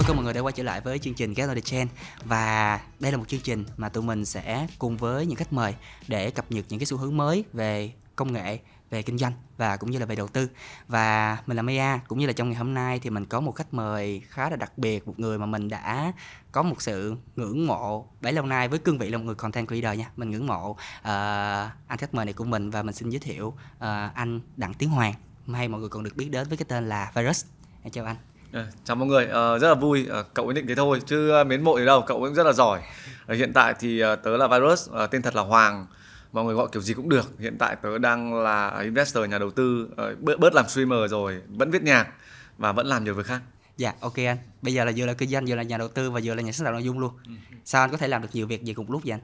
Ôi các mọi người đã quay trở lại với chương trình Get on the Chain và đây là một chương trình mà tụi mình sẽ cùng với những khách mời để cập nhật những cái xu hướng mới về công nghệ, về kinh doanh và cũng như là về đầu tư. Và mình là Maya cũng như là trong ngày hôm nay thì mình có một khách mời khá là đặc biệt, một người mà mình đã có một sự ngưỡng mộ bấy lâu nay với cương vị là một người content creator nha. Mình ngưỡng mộ uh, anh khách mời này của mình và mình xin giới thiệu uh, anh Đặng Tiến Hoàng hay mọi người còn được biết đến với cái tên là Virus. Em chào anh. À, chào mọi người, à, rất là vui. À, cậu ấy định thế thôi chứ mến mộ gì đâu, cậu cũng rất là giỏi. À, hiện tại thì à, tớ là Virus, à, tên thật là Hoàng. Mọi người gọi kiểu gì cũng được. Hiện tại tớ đang là investor nhà đầu tư, à, bớt, bớt làm streamer rồi, vẫn viết nhạc và vẫn làm nhiều việc khác. Dạ, ok anh. Bây giờ là vừa là kinh doanh, vừa là nhà đầu tư và vừa là nhà sáng tạo nội dung luôn. Ừ. Sao anh có thể làm được nhiều việc gì cùng lúc vậy anh?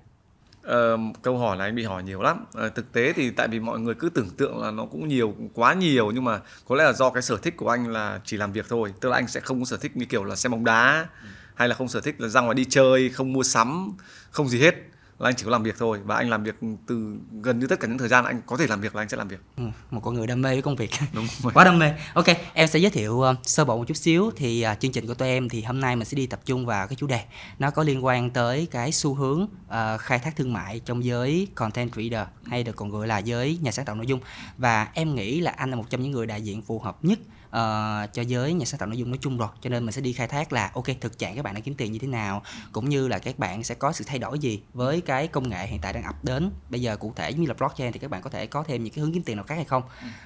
Uh, câu hỏi này anh bị hỏi nhiều lắm. Uh, thực tế thì tại vì mọi người cứ tưởng tượng là nó cũng nhiều quá nhiều nhưng mà có lẽ là do cái sở thích của anh là chỉ làm việc thôi. Tức là anh sẽ không có sở thích như kiểu là xem bóng đá ừ. hay là không sở thích là ra ngoài đi chơi không mua sắm không gì hết là anh chỉ có làm việc thôi và anh làm việc từ gần như tất cả những thời gian anh có thể làm việc là anh sẽ làm việc. Ừ, một con người đam mê với công việc. Đúng rồi. quá đam mê. Ok em sẽ giới thiệu uh, sơ bộ một chút xíu. Thì uh, chương trình của tụi em thì hôm nay mình sẽ đi tập trung vào cái chủ đề. Nó có liên quan tới cái xu hướng uh, khai thác thương mại trong giới content creator hay được còn gọi là giới nhà sáng tạo nội dung. Và em nghĩ là anh là một trong những người đại diện phù hợp nhất uh, cho giới nhà sáng tạo nội dung nói chung rồi. Cho nên mình sẽ đi khai thác là ok thực trạng các bạn đang kiếm tiền như thế nào cũng như là các bạn sẽ có sự thay đổi gì với cái công nghệ hiện tại đang ập đến. Bây giờ cụ thể như là blockchain thì các bạn có thể có thêm những cái hướng kiếm tiền nào khác hay không?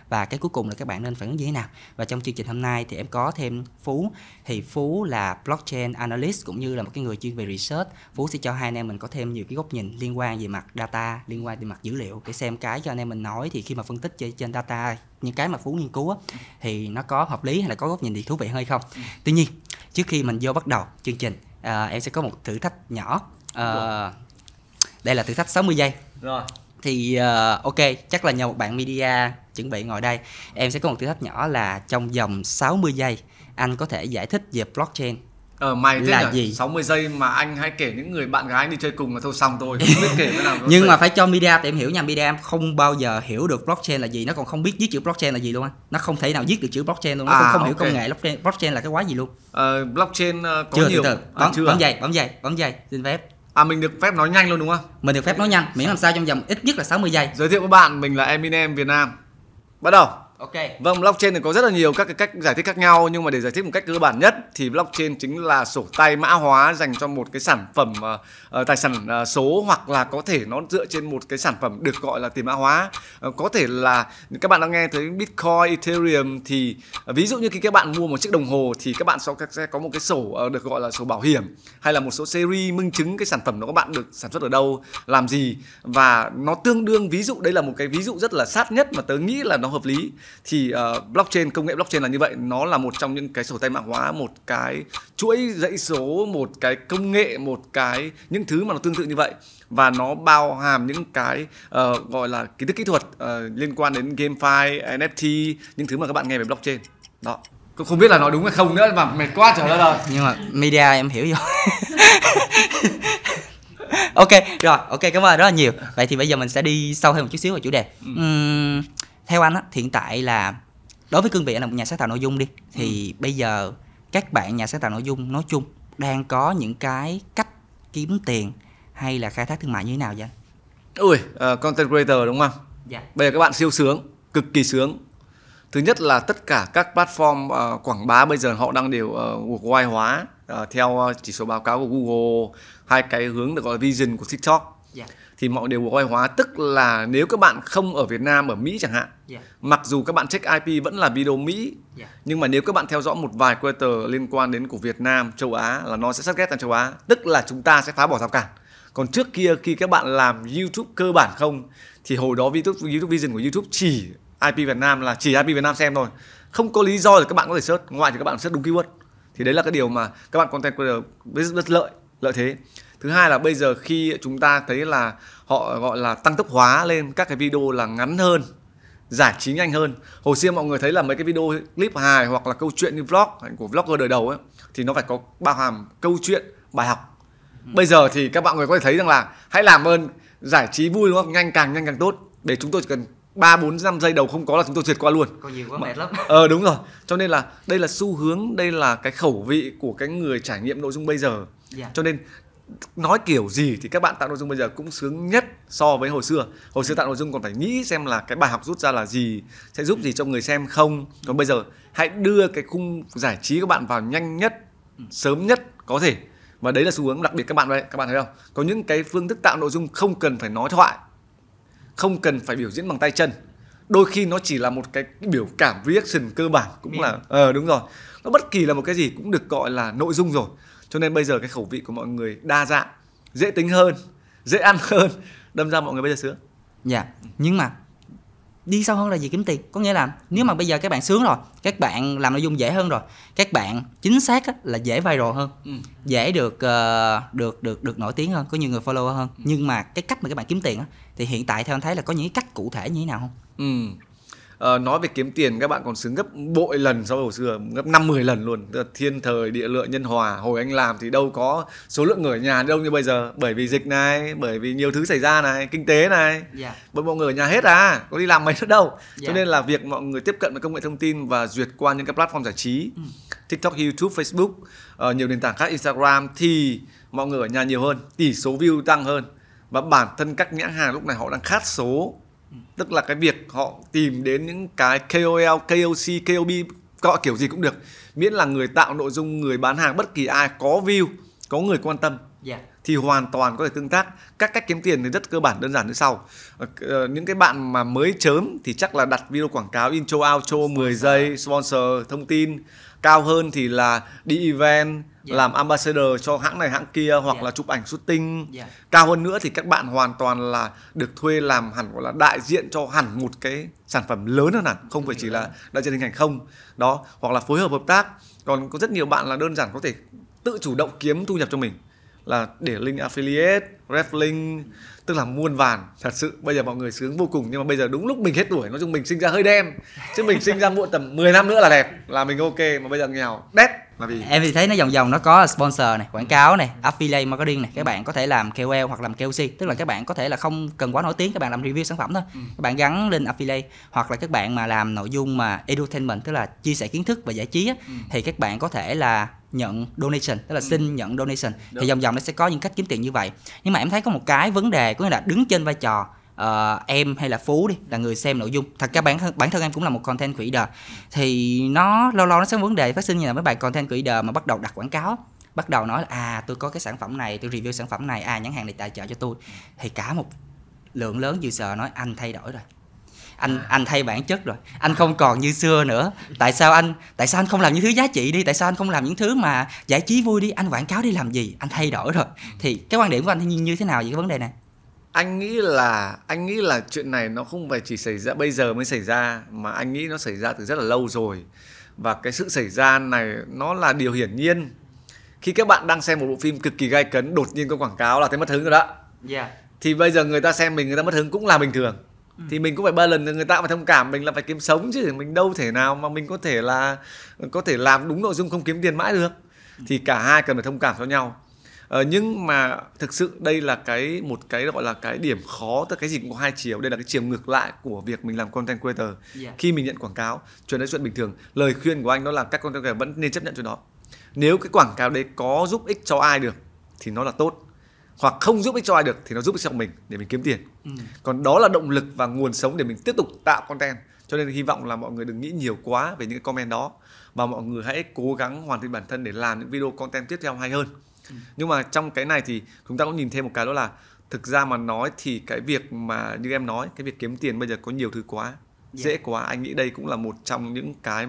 Và cái cuối cùng là các bạn nên phản ứng như thế nào? Và trong chương trình hôm nay thì em có thêm phú. Thì phú là blockchain analyst cũng như là một cái người chuyên về research. Phú sẽ cho hai anh em mình có thêm nhiều cái góc nhìn liên quan về mặt data liên quan về mặt dữ liệu để xem cái cho anh em mình nói. Thì khi mà phân tích trên data những cái mà phú nghiên cứu á, thì nó có hợp lý hay là có góc nhìn gì thú vị hay không? Tuy nhiên trước khi mình vô bắt đầu chương trình à, em sẽ có một thử thách nhỏ. À, đây là thử thách 60 giây. Rồi. Thì uh, ok chắc là nhờ một bạn media chuẩn bị ngồi đây. Em sẽ có một thử thách nhỏ là trong vòng 60 giây anh có thể giải thích về blockchain Ờ mày thế là nhỉ? gì? 60 giây mà anh hay kể những người bạn gái anh đi chơi cùng là thôi xong thôi, không biết kể cái nào. Nhưng mà phải cho media em hiểu nha, media em không bao giờ hiểu được blockchain là gì, nó còn không biết viết chữ blockchain là gì luôn á. Nó không thể nào viết được chữ blockchain luôn, nó à, không, không okay. hiểu công nghệ blockchain, blockchain là cái quái gì luôn. Ờ blockchain uh, có chưa, nhiều từ từ. Bấm, à, chưa. bấm dây, bấm dây, bấm dây, xin phép. À mình được phép nói nhanh luôn đúng không? Mình được phép nói nhanh, miễn làm sao trong vòng ít nhất là 60 giây. Giới thiệu với bạn, mình là Eminem Việt Nam. Bắt đầu. Ok. Vâng, blockchain thì có rất là nhiều các cái cách giải thích khác nhau nhưng mà để giải thích một cách cơ bản nhất thì blockchain chính là sổ tay mã hóa dành cho một cái sản phẩm uh, tài sản uh, số hoặc là có thể nó dựa trên một cái sản phẩm được gọi là tiền mã hóa. Uh, có thể là các bạn đang nghe tới Bitcoin, Ethereum thì uh, ví dụ như khi các bạn mua một chiếc đồng hồ thì các bạn sẽ có một cái sổ uh, được gọi là sổ bảo hiểm hay là một số series minh chứng cái sản phẩm đó các bạn được sản xuất ở đâu, làm gì và nó tương đương ví dụ đây là một cái ví dụ rất là sát nhất mà tớ nghĩ là nó hợp lý thì uh, blockchain công nghệ blockchain là như vậy. Nó là một trong những cái sổ tay mã hóa một cái chuỗi dãy số một cái công nghệ một cái những thứ mà nó tương tự như vậy. Và nó bao hàm những cái uh, gọi là kiến thức kỹ thuật uh, liên quan đến GameFi, NFT những thứ mà các bạn nghe về blockchain. Đó. Không biết là nói đúng hay không nữa mà mệt quá trở ra rồi nhưng mà media em hiểu rồi. Ok rồi ok cảm ơn rất là nhiều. Vậy thì bây giờ mình sẽ đi sâu hơn một chút xíu vào chủ đề. Ừ. uhm, theo anh á hiện tại là đối với cương vị là một nhà sáng tạo nội dung đi thì ừ. bây giờ các bạn nhà sáng tạo nội dung nói chung đang có những cái cách kiếm tiền hay là khai thác thương mại như thế nào vậy ui uh, content creator đúng không? Dạ. Bây giờ các bạn siêu sướng cực kỳ sướng. Thứ nhất là tất cả các platform uh, quảng bá bây giờ họ đang đều uh, worldwide hóa uh, theo chỉ số báo cáo của Google hai cái hướng được gọi là vision của TikTok. Yeah thì mọi đều quốc hóa tức là nếu các bạn không ở Việt Nam ở Mỹ chẳng hạn yeah. mặc dù các bạn check IP vẫn là video Mỹ yeah. nhưng mà nếu các bạn theo dõi một vài creator liên quan đến của Việt Nam châu Á là nó sẽ sát ghét sang châu Á tức là chúng ta sẽ phá bỏ rào cản còn trước kia khi các bạn làm YouTube cơ bản không thì hồi đó YouTube YouTube Vision của YouTube chỉ IP Việt Nam là chỉ IP Việt Nam xem thôi không có lý do để các bạn có thể search ngoài thì các bạn search đúng keyword thì đấy là cái điều mà các bạn content creator rất, rất lợi lợi thế thứ hai là bây giờ khi chúng ta thấy là họ gọi là tăng tốc hóa lên các cái video là ngắn hơn giải trí nhanh hơn. Hồi xưa mọi người thấy là mấy cái video clip hài hoặc là câu chuyện như vlog của vlogger đời đầu ấy thì nó phải có bao hàm câu chuyện bài học. Ừ. bây giờ thì các bạn người có thể thấy rằng là hãy làm ơn giải trí vui đúng không? Nhanh càng nhanh càng tốt. Để chúng tôi chỉ cần ba bốn năm giây đầu không có là chúng tôi trượt qua luôn. Có nhiều quá mệt lắm. Ờ đúng rồi. Cho nên là đây là xu hướng đây là cái khẩu vị của cái người trải nghiệm nội dung bây giờ. Dạ. cho nên nói kiểu gì thì các bạn tạo nội dung bây giờ cũng sướng nhất so với hồi xưa. Hồi xưa tạo nội dung còn phải nghĩ xem là cái bài học rút ra là gì sẽ giúp gì cho người xem không. Còn bây giờ hãy đưa cái khung giải trí các bạn vào nhanh nhất sớm nhất có thể. Và đấy là xu hướng đặc biệt các bạn đấy các bạn thấy không? Có những cái phương thức tạo nội dung không cần phải nói thoại không cần phải biểu diễn bằng tay chân. Đôi khi nó chỉ là một cái biểu cảm reaction cơ bản cũng là ờ đúng rồi. Nó bất kỳ là một cái gì cũng được gọi là nội dung rồi cho nên bây giờ cái khẩu vị của mọi người đa dạng dễ tính hơn dễ ăn hơn. Đâm ra mọi người bây giờ sướng. Dạ nhưng mà đi sâu hơn là gì kiếm tiền. Có nghĩa là nếu mà bây giờ các bạn sướng rồi các bạn làm nội dung dễ hơn rồi các bạn chính xác á, là dễ viral hơn ừ. dễ được uh, được được được nổi tiếng hơn có nhiều người follow hơn. Ừ. nhưng mà cái cách mà các bạn kiếm tiền á, thì hiện tại theo anh thấy là có những cái cách cụ thể như thế nào không? Ừ uh, nói về kiếm tiền các bạn còn xứng gấp bội lần so với hồi xưa gấp năm mười lần luôn Tức là thiên thời địa lợi nhân hòa hồi anh làm thì đâu có số lượng người ở nhà đâu như bây giờ bởi vì dịch này bởi vì nhiều thứ xảy ra này kinh tế này yeah. Dạ. bởi mọi người ở nhà hết à có đi làm mấy nữa đâu yeah. cho Dạ. nên là việc mọi người tiếp cận với công nghệ thông tin và duyệt qua những cái platform giải trí ừ. tiktok youtube facebook uh, nhiều nền tảng khác instagram thì mọi người ở nhà nhiều hơn tỷ số view tăng hơn và bản thân các nhãn hàng lúc này họ đang khát số tức là cái việc họ tìm đến những cái KOL, KOC, KOB gọi kiểu gì cũng được. Miễn là người tạo nội dung người bán hàng bất kỳ ai có view có người quan tâm yeah. thì hoàn toàn có thể tương tác. Các cách kiếm tiền thì rất cơ bản đơn giản như sau. Ờ, những cái bạn mà mới chớm thì chắc là đặt video quảng cáo intro outro 10 giây sponsor thông tin cao hơn thì là đi event yeah. Dạ. làm ambassador cho hãng này hãng kia hoặc yeah. Dạ. là chụp ảnh shooting yeah. Dạ. cao hơn nữa thì các bạn hoàn toàn là được thuê làm hẳn gọi là đại diện cho hẳn một cái sản phẩm lớn hơn hẳn không phải chỉ là đại diện hình ảnh không đó hoặc là phối hợp hợp tác còn có rất nhiều bạn là đơn giản có thể tự chủ động kiếm thu nhập cho mình là để link affiliate, ref link tức là muôn vàn thật sự bây giờ mọi người sướng vô cùng nhưng mà bây giờ đúng lúc mình hết tuổi nói chung mình sinh ra hơi đen chứ mình sinh ra muộn tầm 10 năm nữa là đẹp là mình ok mà bây giờ nghèo đét là vì em thì thấy nó vòng vòng nó có sponsor này quảng cáo này affiliate marketing này các bạn có thể làm KOL hoặc làm KOC tức là các bạn có thể là không cần quá nổi tiếng các bạn làm review sản phẩm thôi ừ. các bạn gắn lên affiliate hoặc là các bạn mà làm nội dung mà edutainment tức là chia sẻ kiến thức và giải trí á, ừ. thì các bạn có thể là nhận donation tức là ừ. xin nhận donation. Đúng. thì vòng vòng nó sẽ có những cách kiếm tiền như vậy. Nhưng mà em thấy có một cái vấn đề có nghĩa là đứng trên vai trò uh, em hay là phú đi là người xem nội dung. Thật ra bản thân bản thân em cũng là một content creator. Thì nó lâu lâu nó sẽ có vấn đề phát sinh như là mấy bài content creator mà bắt đầu đặt quảng cáo. Bắt đầu nói là à tôi có cái sản phẩm này tôi review sản phẩm này à nhãn hàng này tài trợ cho tôi. Thì cả một lượng lớn user nói anh thay đổi rồi anh anh thay bản chất rồi. Anh không còn như xưa nữa. Tại sao anh tại sao anh không làm những thứ giá trị đi? Tại sao anh không làm những thứ mà giải trí vui đi? Anh quảng cáo đi làm gì? Anh thay đổi rồi. Thì cái quan điểm của anh thì như thế nào về cái vấn đề này. Anh nghĩ là anh nghĩ là chuyện này nó không phải chỉ xảy ra bây giờ mới xảy ra mà anh nghĩ nó xảy ra từ rất là lâu rồi. Và cái sự xảy ra này nó là điều hiển nhiên. Khi các bạn đang xem một bộ phim cực kỳ gai cấn đột nhiên có quảng cáo là thấy mất hứng rồi đó. Yeah. Dạ. thì bây giờ người ta xem mình người ta mất hứng cũng là bình thường ừ. thì mình cũng phải ba lần người ta phải thông cảm mình là phải kiếm sống chứ mình đâu thể nào mà mình có thể là có thể làm đúng nội dung không kiếm tiền mãi được. Ừ. thì cả hai cần phải thông cảm cho nhau. Ờ, nhưng mà thực sự đây là cái một cái gọi là cái điểm khó tức cái gì cũng có hai chiều. Đây là cái chiều ngược lại của việc mình làm content creator. Yeah. Khi mình nhận quảng cáo chuyện đấy chuyện bình thường. Lời khuyên của anh đó là các content creator vẫn nên chấp nhận chuyện đó. Nếu cái quảng cáo đấy có giúp ích cho ai được thì nó là tốt hoặc không giúp ích cho ai được thì nó giúp ích cho mình để mình kiếm tiền ừ. còn đó là động lực và nguồn sống để mình tiếp tục tạo content cho nên hy vọng là mọi người đừng nghĩ nhiều quá về những cái comment đó và mọi người hãy cố gắng hoàn thiện bản thân để làm những video content tiếp theo hay hơn ừ. nhưng mà trong cái này thì chúng ta cũng nhìn thêm một cái đó là thực ra mà nói thì cái việc mà như em nói cái việc kiếm tiền bây giờ có nhiều thứ quá yeah. Dạ. dễ quá anh nghĩ đây cũng là một trong những cái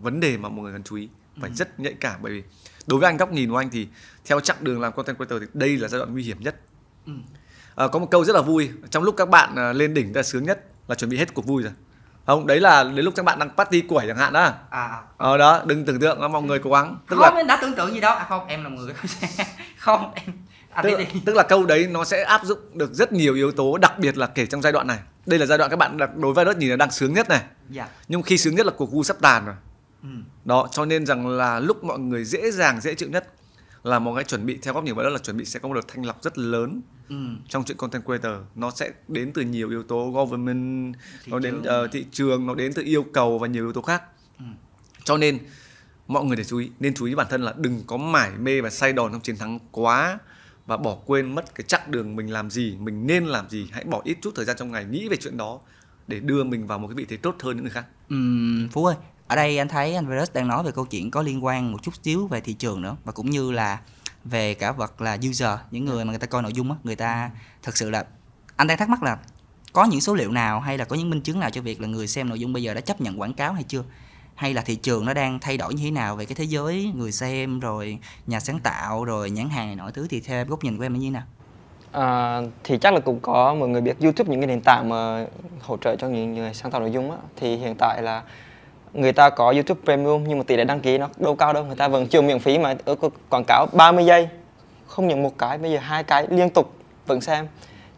vấn đề mà mọi người cần chú ý phải ừ. rất nhạy cảm bởi vì đối với anh góc nhìn của anh thì theo chặng đường làm content creator thì đây là giai đoạn nguy hiểm nhất. Ừ. à, có một câu rất là vui trong lúc các bạn à, lên đỉnh là sướng nhất là chuẩn bị hết cuộc vui rồi. Không đấy là đến lúc các bạn đang party quẩy chẳng hạn đó. À, ờ đó đừng tưởng tượng mọi người cố gắng. Tức không, là em đã tưởng tượng gì đâu à, không em là người không em à, tức, tức là câu đấy nó sẽ áp dụng được rất nhiều yếu tố đặc biệt là kể trong giai đoạn này. Đây là giai đoạn các bạn đối với đất nhìn là đang sướng nhất này. Dạ. nhưng khi sướng nhất là cuộc vui sắp tàn rồi ừ. đó cho nên rằng là lúc mọi người dễ dàng dễ chịu nhất là một cái chuẩn bị theo góc nhìn vào đó là chuẩn bị sẽ có một đợt thanh lọc rất lớn ừ. trong chuyện content creator nó sẽ đến từ nhiều yếu tố government Thị nó đến trường. uh, thị trường nó đến từ yêu cầu và nhiều yếu tố khác Ừ. cho nên mọi người để chú ý nên chú ý bản thân là đừng có mải mê và say đòn trong chiến thắng quá và bỏ quên mất cái chặng đường mình làm gì mình nên làm gì hãy bỏ ít chút thời gian trong ngày nghĩ về chuyện đó để đưa mình vào một cái vị thế tốt hơn những người khác Ừm, Phú ơi, ở đây anh thấy anh Virus đang nói về câu chuyện có liên quan một chút xíu về thị trường nữa và cũng như là về cả vật là user, những người mà người ta coi nội dung á, người ta thật sự là anh đang thắc mắc là có những số liệu nào hay là có những minh chứng nào cho việc là người xem nội dung bây giờ đã chấp nhận quảng cáo hay chưa? Hay là thị trường nó đang thay đổi như thế nào về cái thế giới người xem rồi nhà sáng tạo rồi nhãn hàng này nọ thứ thì theo góc nhìn của em như thế nào? À, thì chắc là cũng có mọi người biết YouTube những cái nền tảng mà hỗ trợ cho những người sáng tạo nội dung á thì hiện tại là người ta có YouTube Premium nhưng mà tỷ lệ đăng ký nó đâu cao đâu. Người ta vẫn chiều miễn phí mà ở quảng cáo 30 giây. Không những một cái bây giờ hai cái liên tục vẫn xem.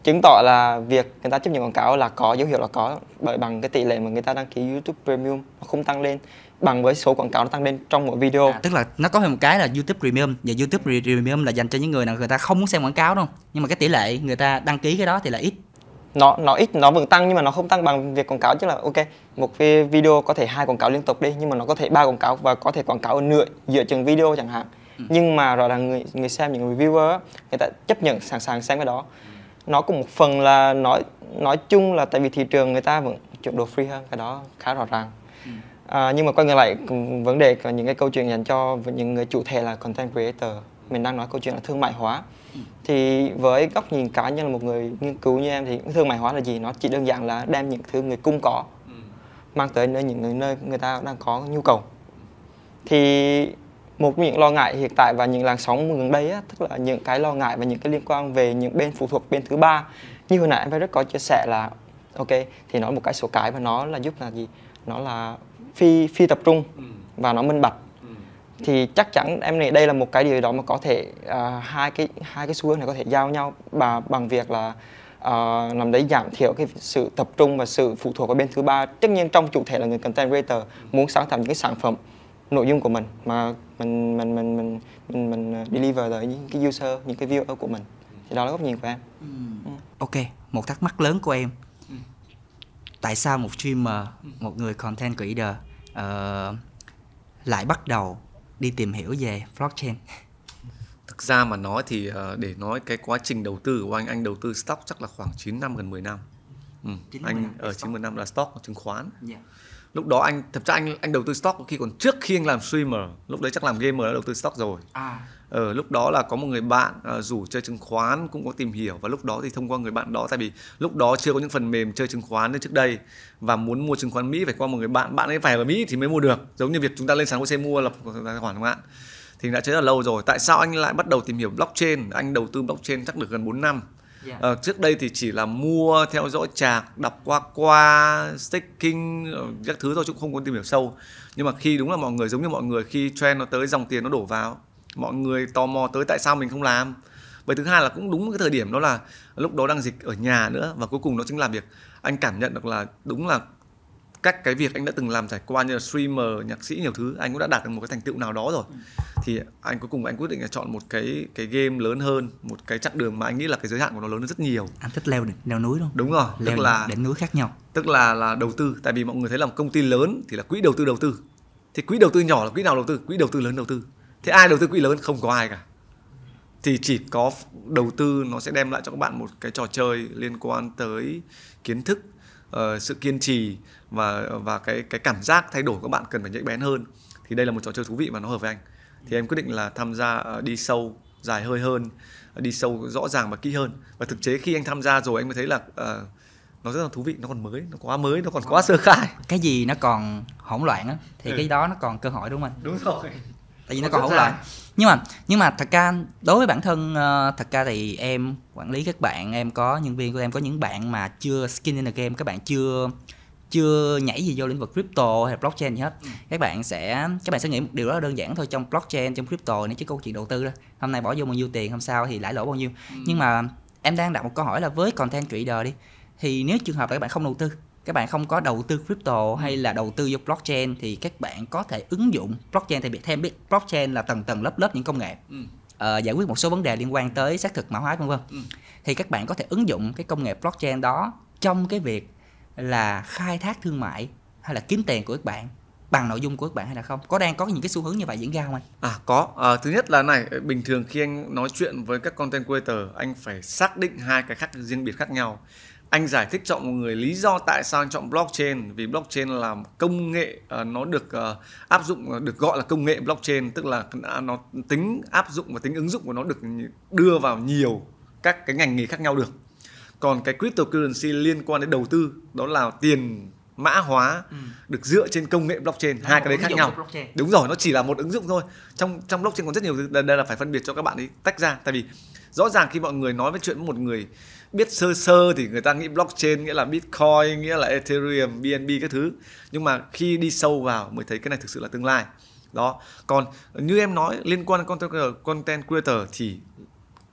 Chứng tỏ là việc người ta chấp nhận quảng cáo là có dấu hiệu là có bởi bằng cái tỷ lệ mà người ta đăng ký YouTube Premium nó không tăng lên bằng với số quảng cáo nó tăng lên trong mỗi video. À, tức là nó có thêm một cái là YouTube Premium. Và YouTube Premium là dành cho những người nào người ta không muốn xem quảng cáo đâu. Nhưng mà cái tỷ lệ người ta đăng ký cái đó thì là ít nó nó ít nó vẫn tăng nhưng mà nó không tăng bằng việc quảng cáo. Chứ là ok một cái video có thể hai quảng cáo liên tục đi nhưng mà nó có thể ba quảng cáo và có thể quảng cáo ở nửa giữa chừng video chẳng hạn. Nhưng mà rõ ràng người người xem những người reviewer á, người ta chấp nhận sẵn sàng xem cái đó. Nó cũng một phần là nói nói chung là tại vì thị trường người ta vẫn chuộng đồ free hơn cái đó khá rõ ràng. À, nhưng mà quay ngược lại vấn đề những cái câu chuyện dành cho những người chủ thể là content creator. Mình đang nói câu chuyện là thương mại hóa thì với góc nhìn cá nhân là một người nghiên cứu như em thì thương mại hóa là gì? Nó chỉ đơn giản là đem những thứ người cung có mang tới nơi những người nơi người ta đang có nhu cầu. Thì một những lo ngại hiện tại và những làn sóng gần đây á, tức là những cái lo ngại và những cái liên quan về những bên phụ thuộc bên thứ ba. Như hồi nãy em rất có chia sẻ là ok thì nói một cái số cái và nó là giúp là gì? Nó là phi phi tập trung và nó minh bạch thì chắc chắn em nghĩ đây là một cái điều đó mà có thể à, hai cái hai cái xu hướng này có thể giao nhau và bằng việc là à, làm đấy giảm thiểu cái sự tập trung và sự phụ thuộc vào bên thứ ba. Tất nhiên trong chủ thể là người content creator muốn sáng tạo những cái sản phẩm nội dung của mình mà mình mình mình mình mình, mình deliver tới những cái user những cái viewer của mình. Thì đó là góc nhìn của em. Ok một thắc mắc lớn của em. Tại sao một streamer một người content creator ờ, lại bắt đầu đi tìm hiểu về blockchain thực ra mà nói thì ờ, để nói cái quá trình đầu tư của anh anh đầu tư stock chắc là khoảng 9 năm gần 10 năm ừ. 9 10 anh năm ở stock. 90 năm là stock chứng khoán yeah. lúc đó anh thật ra anh anh đầu tư stock khi còn trước khi anh làm streamer lúc đấy chắc làm gamer đã đầu tư stock rồi à Ờ, lúc đó là có một người bạn ờ, rủ chơi chứng khoán cũng có tìm hiểu và lúc đó thì thông qua người bạn đó tại vì lúc đó chưa có những phần mềm chơi chứng khoán như trước đây và muốn mua chứng khoán Mỹ phải qua một người bạn bạn ấy phải ở Mỹ thì mới mua được. Giống như việc chúng ta lên sàn HOSE mua lập tài khoản chẳng hạn thì đã chơi rất là lâu rồi. Tại sao anh lại bắt đầu tìm hiểu blockchain? Anh đầu tư blockchain chắc được gần 4 năm. Yeah. Ờ, trước đây thì chỉ là mua theo dõi chạc đọc qua qua staking ờ, các thứ thôi chứ không có tìm hiểu sâu. Nhưng mà khi đúng là mọi người giống như mọi người khi trend nó tới dòng tiền nó đổ vào mọi người tò mò tới tại sao mình không làm. Vậy thứ hai là cũng đúng cái thời điểm đó là lúc đó đang dịch ở nhà nữa và cuối cùng nó chính là việc anh cảm nhận được là đúng là các cái việc anh đã từng làm trải qua như là streamer nhạc sĩ nhiều thứ anh cũng đã đạt được một cái thành tựu nào đó rồi. Thì anh cuối cùng anh quyết định là chọn một cái cái game lớn hơn một cái chặng đường mà anh nghĩ là cái giới hạn của nó lớn hơn rất nhiều. Anh thích leo đỉnh- leo núi luôn đúng rồi leo tức là đỉnh núi khác nhau. tức là là đầu tư. Tại vì mọi người thấy là một công ty lớn thì là quỹ đầu tư đầu tư. Thì quỹ đầu tư nhỏ là quỹ nào đầu tư? Quỹ đầu tư lớn đầu tư thế ai đầu tư quỹ lớn? Không có ai cả. Thì chỉ có đầu tư nó sẽ đem lại cho các bạn một cái trò chơi liên quan tới kiến thức ờ, sự kiên trì và và cái cái cảm giác thay đổi các bạn cần phải nhạy bén hơn. Thì đây là một trò chơi thú vị và nó hợp với anh. Thì em quyết định là tham gia ờ, đi sâu dài hơi hơn đi sâu rõ ràng và kỹ hơn. Và thực chế khi anh tham gia rồi anh mới thấy là ờ, nó rất là thú vị nó còn mới nó quá mới nó còn quá sơ khai. Cái gì nó còn hỗn loạn á thì Ừ. cái đó nó còn cơ hội đúng không anh? Đúng rồi tại vì nó còn hỗn loạn. Nhưng mà nhưng mà thật ra đối với bản thân ờ, thật ra thì em quản lý các bạn em có nhân viên của em có những bạn mà chưa skin in the game các bạn chưa chưa nhảy gì vô lĩnh vực crypto hay blockchain gì hết. Các bạn sẽ các bạn sẽ nghĩ một điều rất là đơn giản thôi trong blockchain trong crypto này chứ câu chuyện đầu tư đó hôm nay bỏ vô bao nhiêu tiền hôm sau thì lãi lỗ bao nhiêu. Nhưng mà em đang đặt một câu hỏi là với content creator đi thì nếu trường hợp là các bạn không đầu tư các bạn không có đầu tư crypto hay là đầu tư vô blockchain thì các bạn có thể ứng dụng blockchain thì bị thêm biết blockchain là tầng tầng lớp lớp những công nghệ. Uh, giải quyết một số vấn đề liên quan tới xác thực mã hóa vân vân. Ừ. thì các bạn có thể ứng dụng cái công nghệ blockchain đó trong cái việc là khai thác thương mại hay là kiếm tiền của các bạn bằng nội dung của các bạn hay là không? Có đang có những cái xu hướng như vậy diễn ra không anh? À có. À, thứ nhất là này bình thường khi anh nói chuyện với các content creator anh phải xác định hai cái khác riêng biệt khác nhau anh giải thích cho mọi người lý do tại sao anh chọn blockchain. Vì blockchain là công nghệ uh, nó được uh, áp dụng được gọi là công nghệ blockchain. Tức là nó tính áp dụng và tính ứng dụng của nó được đưa vào nhiều các cái ngành nghề khác nhau được. Còn cái cryptocurrency liên quan đến đầu tư đó là tiền mã hóa ừ. được dựa trên công nghệ blockchain. Hai cái đấy khác nhau. đúng rồi nó chỉ là một ứng dụng thôi. Trong trong blockchain còn rất nhiều đây là phải phân biệt cho các bạn ấy tách ra. Tại vì rõ ràng khi mọi người nói với chuyện với một người biết sơ sơ thì người ta nghĩ blockchain nghĩa là bitcoin nghĩa là ethereum bnb các thứ. Nhưng mà khi đi sâu vào mới thấy cái này thực sự là tương lai. Đó. Còn như em nói liên quan content creator, content creator thì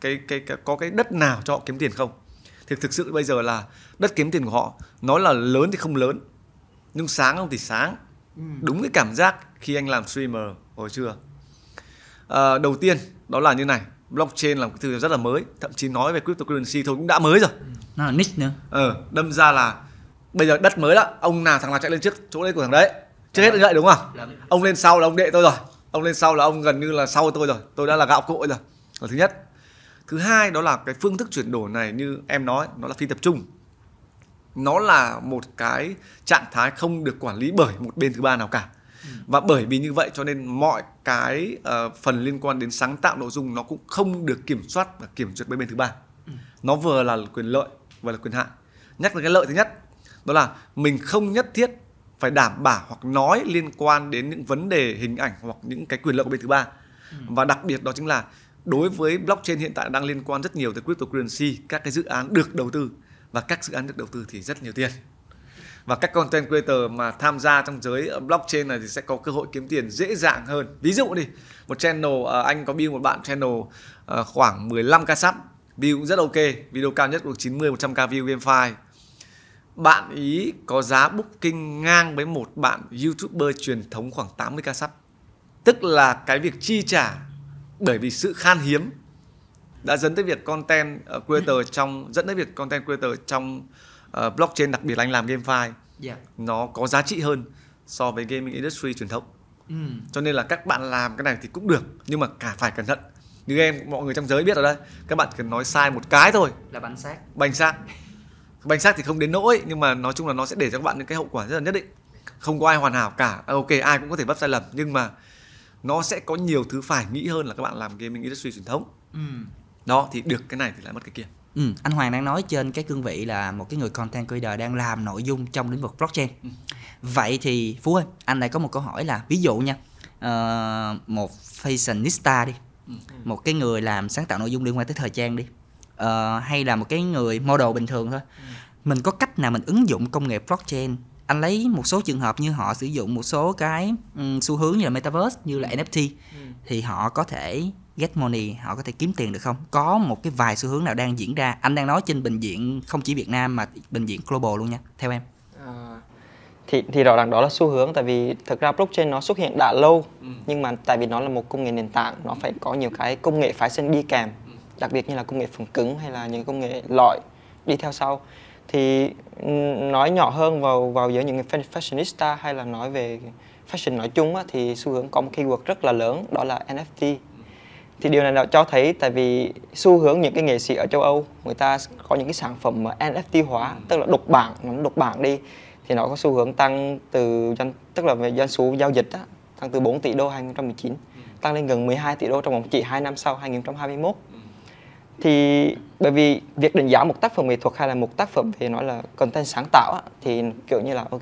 cái, cái cái có cái đất nào cho họ kiếm tiền không? Thì thực sự bây giờ là đất kiếm tiền của họ nói là lớn thì không lớn nhưng sáng không thì sáng. Ừ. đúng cái cảm giác khi anh làm streamer hồi chưa à, đầu tiên đó là như này blockchain là một cái thứ rất là mới thậm chí nói về cryptocurrency thôi cũng đã mới rồi. Nó là niche nữa. Ờ đâm ra là bây giờ đất mới đó ông nào thằng nào chạy lên trước chỗ đấy của thằng đấy. Chưa hết vậy đúng không? Ông lên sau là ông đệ tôi rồi. Ông lên sau là ông gần như là sau tôi rồi. Tôi đã là gạo cội rồi. Là thứ nhất. Thứ hai đó là cái phương thức chuyển đổi này như em nói nó là phi tập trung. Nó là một cái trạng thái không được quản lý bởi một bên thứ ba nào cả và bởi vì như vậy cho nên mọi cái uh, phần liên quan đến sáng tạo nội dung nó cũng không được kiểm soát và kiểm duyệt bên bên thứ ba ừ. nó vừa là quyền lợi vừa là quyền hạn nhắc đến cái lợi thứ nhất đó là mình không nhất thiết phải đảm bảo hoặc nói liên quan đến những vấn đề hình ảnh hoặc những cái quyền lợi của bên thứ ba ừ. và đặc biệt đó chính là đối với blockchain hiện tại đang liên quan rất nhiều tới cryptocurrency các cái dự án được đầu tư và các dự án được đầu tư thì rất nhiều tiền và các content creator mà tham gia trong giới blockchain này thì sẽ có cơ hội kiếm tiền dễ dàng hơn. Ví dụ đi một channel uh, anh có build một bạn channel uh, khoảng 15 k sub view cũng rất ok video cao nhất được 90 100 k view game file. Bạn ý có giá booking ngang với một bạn youtuber truyền thống khoảng 80 k sub. Tức là cái việc chi trả bởi vì sự khan hiếm đã dẫn tới việc content ờ, creator trong dẫn tới việc content creator trong uh, blockchain đặc biệt là anh làm game file yeah. Dạ. nó có giá trị hơn so với gaming industry truyền thống ừ. cho nên là các bạn làm cái này thì cũng được nhưng mà cả phải cẩn thận như em mọi người trong giới biết ở đây các bạn cần nói sai một cái thôi là bánh xác bánh xác bánh xác thì không đến nỗi nhưng mà nói chung là nó sẽ để cho các bạn những cái hậu quả rất là nhất định không có ai hoàn hảo cả à, ok ai cũng có thể vấp sai lầm nhưng mà nó sẽ có nhiều thứ phải nghĩ hơn là các bạn làm gaming industry truyền thống ừ. đó thì được cái này thì lại mất cái kia Ừ, anh Hoàng đang nói trên cái cương vị là một cái người content creator đang làm nội dung trong lĩnh vực blockchain. Ừ. Vậy thì Phú ơi, anh lại có một câu hỏi là ví dụ nha, uh, một fashionista đi, ừ. một cái người làm sáng tạo nội dung liên quan tới thời trang đi, uh, hay là một cái người model bình thường thôi, ừ. mình có cách nào mình ứng dụng công nghệ blockchain anh lấy một số trường hợp như họ sử dụng một số cái um, xu hướng như là metaverse như là NFT ừ. thì họ có thể get money họ có thể kiếm tiền được không? Có một cái vài xu hướng nào đang diễn ra? Anh đang nói trên bệnh viện không chỉ Việt Nam mà bệnh viện global luôn nha. Theo em. À, thì thì rõ ràng đó là xu hướng tại vì thực ra blockchain nó xuất hiện đã lâu ừ. nhưng mà tại vì nó là một công nghệ nền tảng nó phải có nhiều cái công nghệ phái sinh đi kèm ừ. đặc biệt như là công nghệ phần cứng hay là những công nghệ loại đi theo sau. Thì nói nhỏ hơn vào vào giữa những người fashionista hay là nói về fashion nói chung á, thì xu hướng có một keyword rất là lớn đó là NFT thì điều này đã cho thấy tại vì xu hướng những cái nghệ sĩ ở châu Âu người ta có những cái sản phẩm mà NFT hóa tức là độc bản nó độc bản đi thì nó có xu hướng tăng từ doanh tức là về doanh số giao dịch á, tăng từ 4 tỷ đô 2019 tăng lên gần 12 tỷ đô trong vòng chỉ 2 năm sau 2021 thì bởi vì việc định giá một tác phẩm nghệ thuật hay là một tác phẩm về nói là content sáng tạo á, thì kiểu như là ok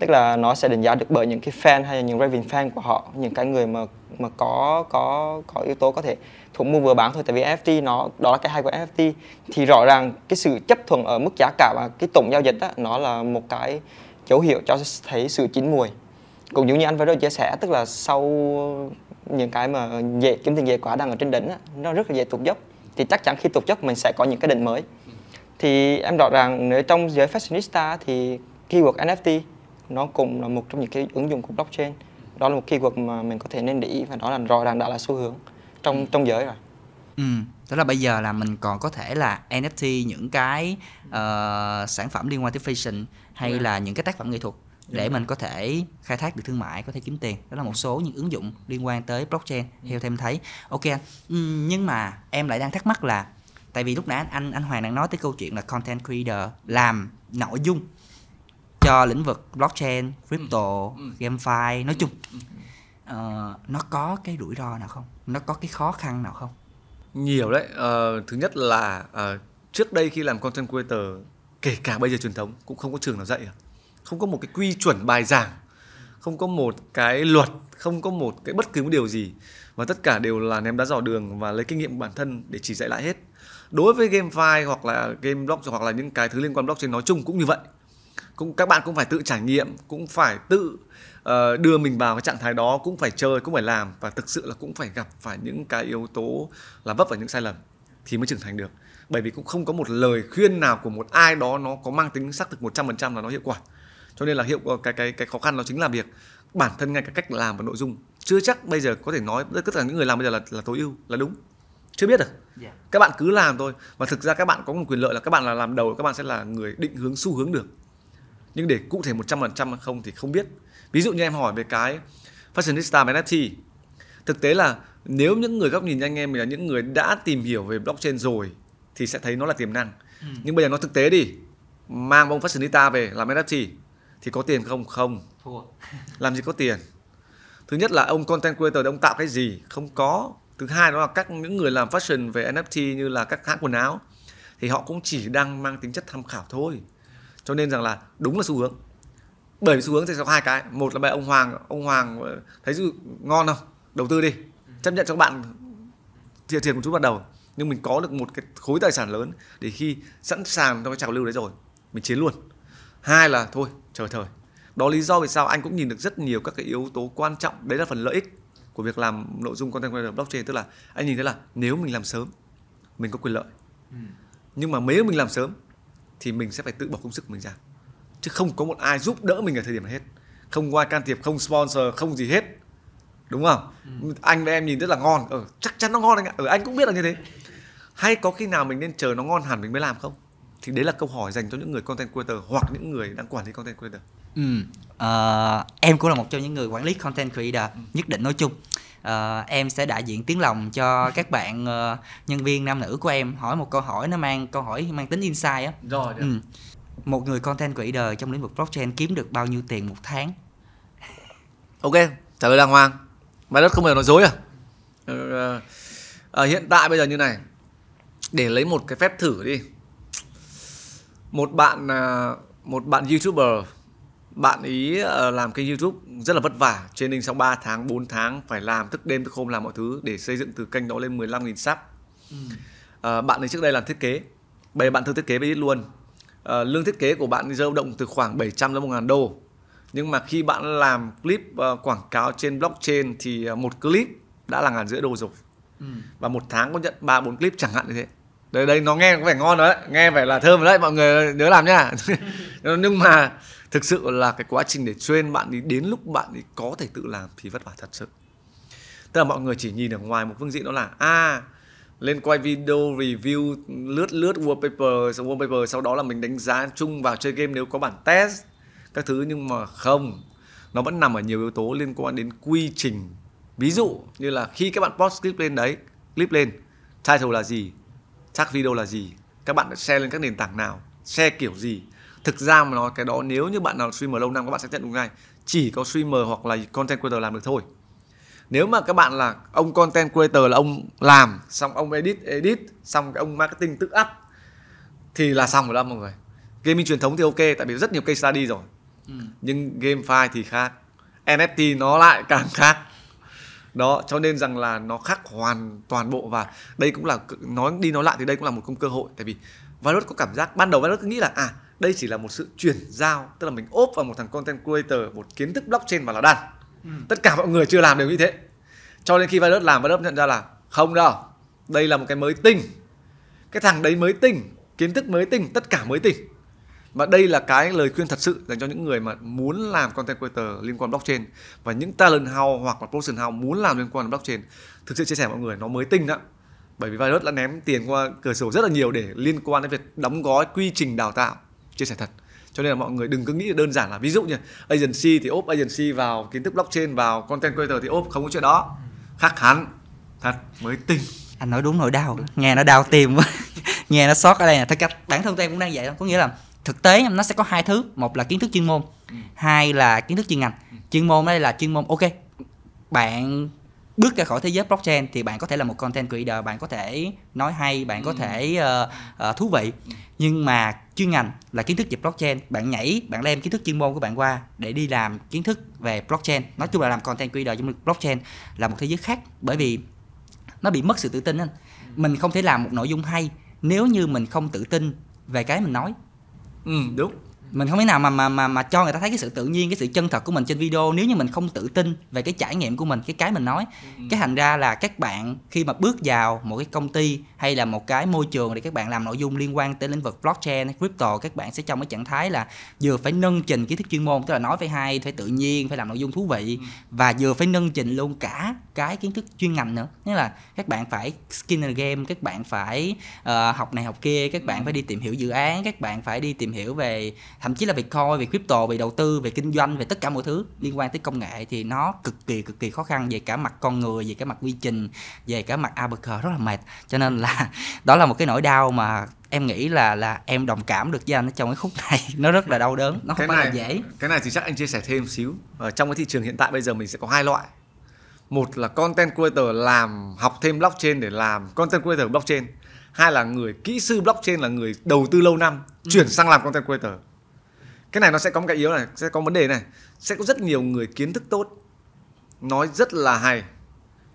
tức là nó sẽ đánh giá được bởi những cái fan hay là những raving fan của họ những cái người mà mà có có có yếu tố có thể thuộc mua vừa bán thôi. Tại vì NFT nó đó là cái hay của NFT thì rõ ràng cái sự chấp thuận ở mức giá cả và cái tổng giao dịch đó nó là một cái dấu hiệu cho thấy sự chín mùi. Cũng giống như anh vừa rồi chia sẻ tức là sau những cái mà dễ kiếm tiền dễ quá đang ở trên đỉnh đó, nó rất là dễ tụt dốc. Thì chắc chắn khi tụt dốc mình sẽ có những cái đỉnh mới. Thì em rõ ràng nếu trong giới fashionista thì keyword NFT nó cũng là một trong những cái ứng dụng của blockchain đó là một keyword mà mình có thể nên để ý và đó là rõ ràng đã là xu hướng trong trong giới rồi Ừ, tức là bây giờ là mình còn có thể là NFT những cái uh, sản phẩm liên quan tới fashion hay yeah. Dạ. là những cái tác phẩm nghệ thuật để. Dạ. mình có thể khai thác được thương mại có thể kiếm tiền đó là một số những ứng dụng liên quan tới blockchain yeah. theo thêm thấy ok ừ, nhưng mà em lại đang thắc mắc là tại vì lúc nãy anh anh Hoàng đang nói tới câu chuyện là content creator làm nội dung cho lĩnh vực blockchain, crypto, ừ. ừ. gamefi nói chung uh, nó có cái rủi ro nào không? Nó có cái khó khăn nào không? Nhiều đấy. Uh, thứ nhất là uh, trước đây khi làm content creator kể cả bây giờ truyền thống cũng không có trường nào dạy không có một cái quy chuẩn bài giảng không có một cái luật không có một cái bất cứ một điều gì và tất cả đều là ném đá dò đường và lấy kinh nghiệm của bản thân để chỉ dạy lại hết đối với gamefi hoặc là game block hoặc là những cái thứ liên quan blockchain nói chung cũng như vậy cũng các bạn cũng phải tự trải nghiệm cũng phải tự uh, đưa mình vào cái trạng thái đó cũng phải chơi cũng phải làm và thực sự là cũng phải gặp phải những cái yếu tố là vấp vào những sai lầm thì mới trưởng thành được. Bởi vì cũng không có một lời khuyên nào của một ai đó nó có mang tính xác thực 100% là nó hiệu quả. Cho nên là hiệu cái cái cái khó khăn đó chính là việc bản thân ngay cái cách làm và nội dung chưa chắc bây giờ có thể nói tất cả những người làm bây giờ là là tối ưu là đúng. Chưa biết được yeah. Dạ. các bạn cứ làm thôi. Và thực ra các bạn có một quyền lợi là các bạn là làm đầu các bạn sẽ là người định hướng xu hướng được nhưng để cụ thể 100% hay không thì không biết. Ví dụ như em hỏi về cái fashionista NFT thực tế là nếu những người góc nhìn anh em là những người đã tìm hiểu về blockchain rồi thì sẽ thấy nó là tiềm năng. Ừ. nhưng bây giờ nó thực tế đi mang bông fashionista về làm NFT thì có tiền không? Không. Thua. làm gì có tiền? Thứ nhất là ông content creator ông tạo cái gì? Không có. Thứ hai đó là các những người làm fashion về NFT như là các hãng quần áo thì họ cũng chỉ đang mang tính chất tham khảo thôi cho nên rằng là đúng là xu hướng. Bởi vì xu hướng thì có hai cái. Một là bài ông Hoàng ông Hoàng thấy ngon không? Đầu tư đi. Chấp nhận cho các bạn thiệt thiệt một chút ban đầu. Nhưng mình có được một cái khối tài sản lớn để khi sẵn sàng cho cái trào lưu đấy rồi mình chiến luôn. Hai là thôi chờ thời. Đó lý do vì sao anh cũng nhìn được rất nhiều các cái yếu tố quan trọng. Đấy là phần lợi ích của việc làm nội dung content creator blockchain. Tức là anh nhìn thấy là nếu mình làm sớm mình có quyền lợi. Ừ. nhưng mà nếu mình làm sớm thì mình sẽ phải tự bỏ công sức của mình ra. Chứ không có một ai giúp đỡ mình ở thời điểm này hết. Không ai can thiệp không sponsor không gì hết. Đúng không? Ừ. anh và em nhìn rất là ngon. Ờ, chắc chắn nó ngon anh ạ. Ừ, anh cũng biết là như thế. Hay có khi nào mình nên chờ nó ngon hẳn mình mới làm không? Thì đấy là câu hỏi dành cho những người content creator hoặc những người đang quản lý content creator. Ừ. Uh, em cũng là một trong những người quản lý content creator ừ. nhất định nói chung uh, em sẽ đại diện tiếng lòng cho các bạn uh, nhân viên nam nữ của em. Hỏi một câu hỏi nó mang câu hỏi mang tính insight á. Rồi, Ừ. một người content creator trong lĩnh vực blockchain kiếm được bao nhiêu tiền một tháng? Ok trả lời đàng hoàng. Bài đất không bao giờ nói dối à? Uh, uh, hiện tại bây giờ như này. Để lấy một cái phép thử đi. Một bạn uh, một bạn youtuber bạn ý uh, làm kênh youtube rất là vất vả trên đinh sau 3 tháng 4 tháng phải làm thức đêm thức hôm làm mọi thứ để xây dựng từ kênh đó lên 15.000 sub. Ừ. uh, bạn ấy trước đây làm thiết kế bây giờ bạn thử thiết kế với ít luôn. Uh, lương thiết kế của bạn dao động từ khoảng 700 đến 1 ngàn đô. Nhưng mà khi bạn làm clip uh, quảng cáo trên blockchain thì uh, một clip đã là ngàn rưỡi đô rồi. Ừ. và một tháng có nhận ba bốn clip chẳng hạn như thế. Đây đây nó nghe có vẻ ngon đấy nghe vẻ là thơm đấy mọi người nhớ làm nhá. Nhưng mà thực sự là cái quá trình để train bạn đi, đến lúc bạn ấy có thể tự làm thì vất vả thật sự. Tức là mọi người chỉ nhìn ở ngoài một phương diện đó là à lên quay video, review, lướt lướt wallpaper, sau wallpaper, sau đó là mình đánh giá chung vào chơi game nếu có bản test, các thứ. Nhưng mà không, nó vẫn nằm ở nhiều yếu tố liên quan đến quy trình. Ví dụ như là khi các bạn post clip lên đấy, clip lên, title là gì tag video là gì, các bạn share lên các nền tảng nào, share kiểu gì thực ra mà nói cái đó nếu như bạn nào streamer lâu năm các bạn sẽ nhận được ngay. Chỉ có streamer hoặc là content creator làm được thôi. Nếu mà các bạn là ông content creator là ông làm xong ông edit edit xong cái ông marketing tự up thì là xong rồi đó mọi người. Gaming truyền thống thì ok tại vì rất nhiều case study rồi. Ừ. nhưng game file thì khác. NFT nó lại càng khác. Đó cho nên rằng là nó khác hoàn toàn bộ và đây cũng là nói đi nói lại thì đây cũng là một công cơ hội. Tại vì virus có cảm giác ban đầu virus cứ nghĩ là à đây chỉ là một sự chuyển giao tức là mình ốp vào một thằng content creator một kiến thức blockchain và là đan ừ. tất cả mọi người chưa làm đều như thế. Cho nên khi virus làm virus nhận ra là không đâu đây là một cái mới tinh. Cái thằng đấy mới tinh kiến thức mới tinh tất cả mới tinh. Và đây là cái lời khuyên thật sự dành cho những người mà muốn làm content creator liên quan blockchain. Và những talent house hoặc là production house muốn làm liên quan đến blockchain thực sự chia sẻ mọi người nó mới tinh đó bởi vì virus đã ném tiền qua cửa sổ rất là nhiều để liên quan đến việc đóng gói quy trình đào tạo. Chia sẻ thật. Cho nên là mọi người đừng có nghĩ đơn giản là ví dụ như agency thì ốp agency vào kiến thức blockchain vào content creator thì ốp không có chuyện đó. Khác hẳn. Thật mới tinh. Anh nói đúng nỗi đau. Nghe nó đau tim quá. Nghe nó sót ở đây là thật cách bản thân em cũng đang vậy đó. Có nghĩa là thực tế nó sẽ có hai thứ. Một là kiến thức chuyên môn. Ừ. hai là kiến thức chuyên ngành. Ừ. chuyên môn đây là chuyên môn. Ok bạn bước ra khỏi thế giới blockchain thì bạn có thể là một content creator bạn có thể nói hay bạn có ừ. thể uh, uh, thú vị. Nhưng mà chuyên ngành là kiến thức về blockchain. Bạn nhảy bạn đem kiến thức chuyên môn của bạn qua để đi làm kiến thức về blockchain. Nói chung là làm content creator trong blockchain là một thế giới khác bởi vì nó bị mất sự tự tin anh. Mình không thể làm một nội dung hay nếu như mình không tự tin về cái mình nói. Ừ đúng mình không thể nào mà mà mà mà cho người ta thấy cái sự tự nhiên cái sự chân thật của mình trên video nếu như mình không tự tin về cái trải nghiệm của mình cái cái mình nói ừ. cái thành ra là các bạn khi mà bước vào một cái công ty hay là một cái môi trường để các bạn làm nội dung liên quan tới lĩnh vực blockchain crypto các bạn sẽ trong cái trạng thái là vừa phải nâng trình kiến thức chuyên môn tức là nói phải hay phải tự nhiên phải làm nội dung thú vị ừ. và vừa phải nâng trình luôn cả cái kiến thức chuyên ngành nữa nghĩa là các bạn phải skin in game các bạn phải uh, học này học kia các bạn ừ. phải đi tìm hiểu dự án các bạn phải đi tìm hiểu về thậm chí là về coin về crypto về đầu tư về kinh doanh về tất cả mọi thứ liên quan tới công nghệ thì nó cực kỳ cực kỳ khó khăn về cả mặt con người về cả mặt quy trình về cả mặt ABK rất là mệt. Cho nên là đó là một cái nỗi đau mà em nghĩ là là em đồng cảm được với anh trong cái khúc này. Nó rất là đau đớn nó không cái phải là dễ. cái này thì chắc anh chia sẻ thêm xíu. Ở trong cái thị trường hiện tại bây giờ mình sẽ có hai loại. Một là content creator làm học thêm blockchain để làm content creator blockchain. Hai là người kỹ sư blockchain là người đầu tư lâu năm ừ. chuyển sang làm content creator cái này nó sẽ có một cái yếu này sẽ có vấn đề này. Sẽ có rất nhiều người kiến thức tốt nói rất là hay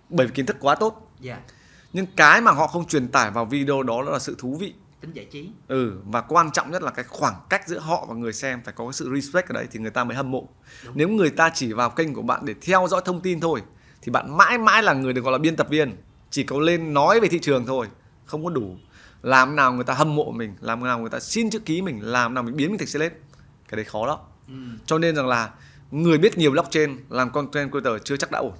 bởi vì kiến thức quá tốt. Yeah. Dạ. nhưng cái mà họ không truyền tải vào video đó là sự thú vị. Tính giải trí. Ừ và quan trọng nhất là cái khoảng cách giữa họ và người xem phải có cái sự respect ở đấy thì người ta mới hâm mộ. Đúng. nếu người ta chỉ vào kênh của bạn để theo dõi thông tin thôi thì bạn mãi mãi là người được gọi là biên tập viên. Chỉ có lên nói về thị trường thôi không có đủ. Làm nào người ta hâm mộ mình làm nào người ta xin chữ ký mình làm nào mình biến mình thành celeb cái đấy khó lắm. Ừ. cho nên rằng là người biết nhiều blockchain làm content creator chưa chắc đã ổn.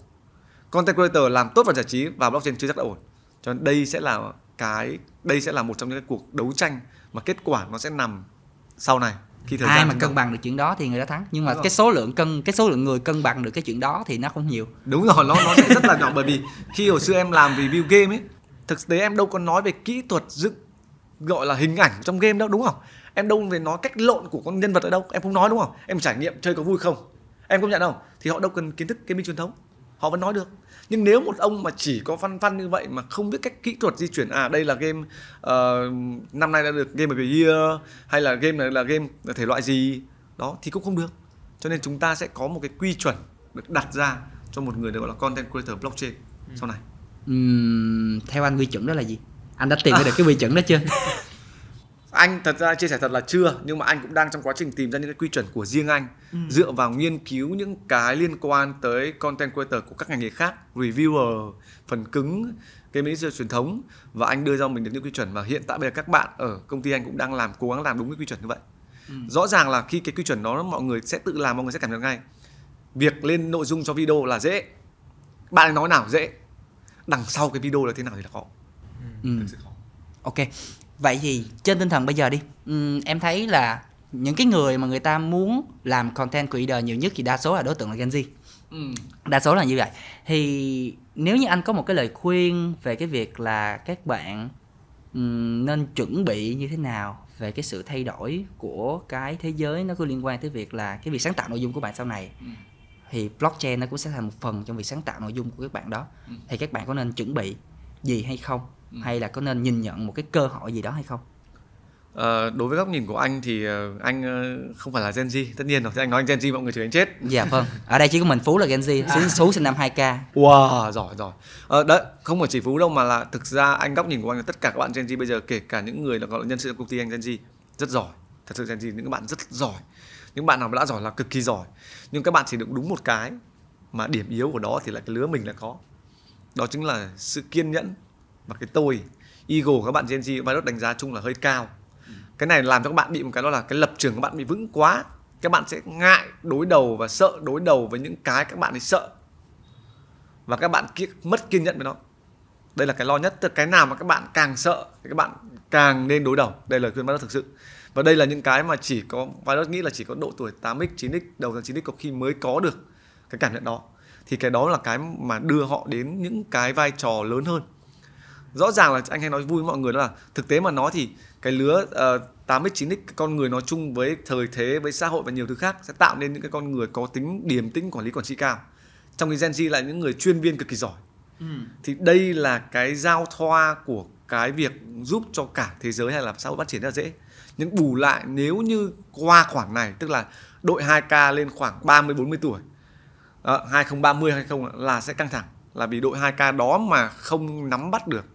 Content creator làm tốt vào giải trí và blockchain chưa chắc đã ổn. Cho nên đây sẽ là cái đây sẽ là một trong những cái cuộc đấu tranh mà kết quả nó sẽ nằm sau này khi thời ai gian mà cân bằng được chuyện đó thì người đó thắng. Nhưng mà cái số lượng cân cái số lượng người cân bằng được cái chuyện đó thì nó không nhiều. Đúng rồi nó nó sẽ rất là nhỏ. Bởi vì khi hồi xưa em làm review game ấy thực tế em đâu có nói về kỹ thuật dựng gọi là hình ảnh trong game đâu đúng không em đâu về nói cách lộn của con nhân vật ở đâu? Em không nói đúng không? Em trải nghiệm chơi có vui không? Em công nhận không? Thì họ đâu cần kiến thức gaming truyền thống. Họ vẫn nói được. Nhưng nếu một ông mà chỉ có văn văn như vậy mà không biết cách kỹ thuật di chuyển à đây là game uh, năm nay đã được game of the year hay là game này là game thể loại gì? Đó thì cũng không được. Cho nên chúng ta sẽ có một cái quy chuẩn được đặt ra cho một người được gọi là content creator blockchain ừ. sau này. Uhm, theo anh quy chuẩn đó là gì? Anh đã tìm được cái quy chuẩn đó chưa anh thật ra chia sẻ thật là chưa nhưng mà anh cũng đang trong quá trình tìm ra những cái quy chuẩn của riêng anh. Ừ. dựa vào nghiên cứu những cái liên quan tới content creator của các ngành nghề khác reviewer phần cứng cái mỹ truyền thống và anh đưa ra mình được những quy chuẩn. Và hiện tại bây giờ các bạn ở công ty anh cũng đang làm cố gắng làm đúng cái quy chuẩn như vậy. Ừ. rõ ràng là khi cái quy chuẩn đó mọi người sẽ tự làm mọi người sẽ cảm nhận ngay. Việc lên nội dung cho video là dễ. Bạn nói nào dễ. Đằng sau cái video là thế nào thì là khó. Ừ. ok vậy thì trên tinh thần bây giờ đi um, em thấy là những cái người mà người ta muốn làm content creator nhiều nhất thì đa số là đối tượng là Gen Z ừ. đa số là như vậy thì nếu như anh có một cái lời khuyên về cái việc là các bạn um, nên chuẩn bị như thế nào về cái sự thay đổi của cái thế giới nó có liên quan tới việc là cái việc sáng tạo nội dung của bạn sau này ừ. thì blockchain nó cũng sẽ thành một phần trong việc sáng tạo nội dung của các bạn đó ừ. thì các bạn có nên chuẩn bị gì hay không ừ. hay là có nên nhìn nhận một cái cơ hội gì đó hay không? À, đối với góc nhìn của anh thì uh, anh uh, không phải là Gen Z. Tất nhiên rồi anh nói anh Gen Z mọi người chửi anh chết. Dạ vâng. Ở đây chỉ có mình Phú là Gen Z à. Phú sinh năm 2K wow giỏi giỏi. À, đấy không phải chỉ Phú đâu mà là thực ra anh góc nhìn của anh là tất cả các bạn Gen Z bây giờ kể cả những người là gọi là nhân sự trong công ty anh Gen Z rất giỏi. Thật sự Gen Z những bạn rất giỏi. Những bạn nào đã giỏi là cực kỳ giỏi. Nhưng các bạn chỉ được đúng một cái mà điểm yếu của đó thì là cái lứa mình là có. Đó chính là sự kiên nhẫn và cái tôi, ego các bạn Gen Z virus đánh giá chung là hơi cao. Cái này làm cho các bạn bị một cái đó là cái lập trường các bạn bị vững quá. Các bạn sẽ ngại đối đầu và sợ đối đầu với những cái các bạn ấy sợ. Và các bạn ki- mất kiên nhẫn với nó. Đây là cái lo nhất. Tức cái nào mà các bạn càng sợ thì các bạn càng nên đối đầu. Đây là lời khuyên Virus thực sự. Và đây là những cái mà chỉ có Virus nghĩ là chỉ có độ tuổi 8x 9x đầu tháng 9x có khi mới có được cái cảm nhận đó. Thì cái đó là cái mà đưa họ đến những cái vai trò lớn hơn rõ ràng là anh hay nói vui với mọi người đó là thực tế mà nói thì cái lứa uh, 8x 9x con người nói chung với thời thế với xã hội và nhiều thứ khác sẽ tạo nên những cái con người có tính điềm tĩnh quản lý quản trị cao. Trong cái Gen Z lại những người chuyên viên cực kỳ giỏi. Ừ. thì đây là cái giao thoa của cái việc giúp cho cả thế giới hay là xã hội phát triển rất là dễ. Nhưng bù lại nếu như qua khoảng này tức là đội 2K lên khoảng 30 40 tuổi à, 2030 hay không là sẽ căng thẳng. Là vì đội 2K đó mà không nắm bắt được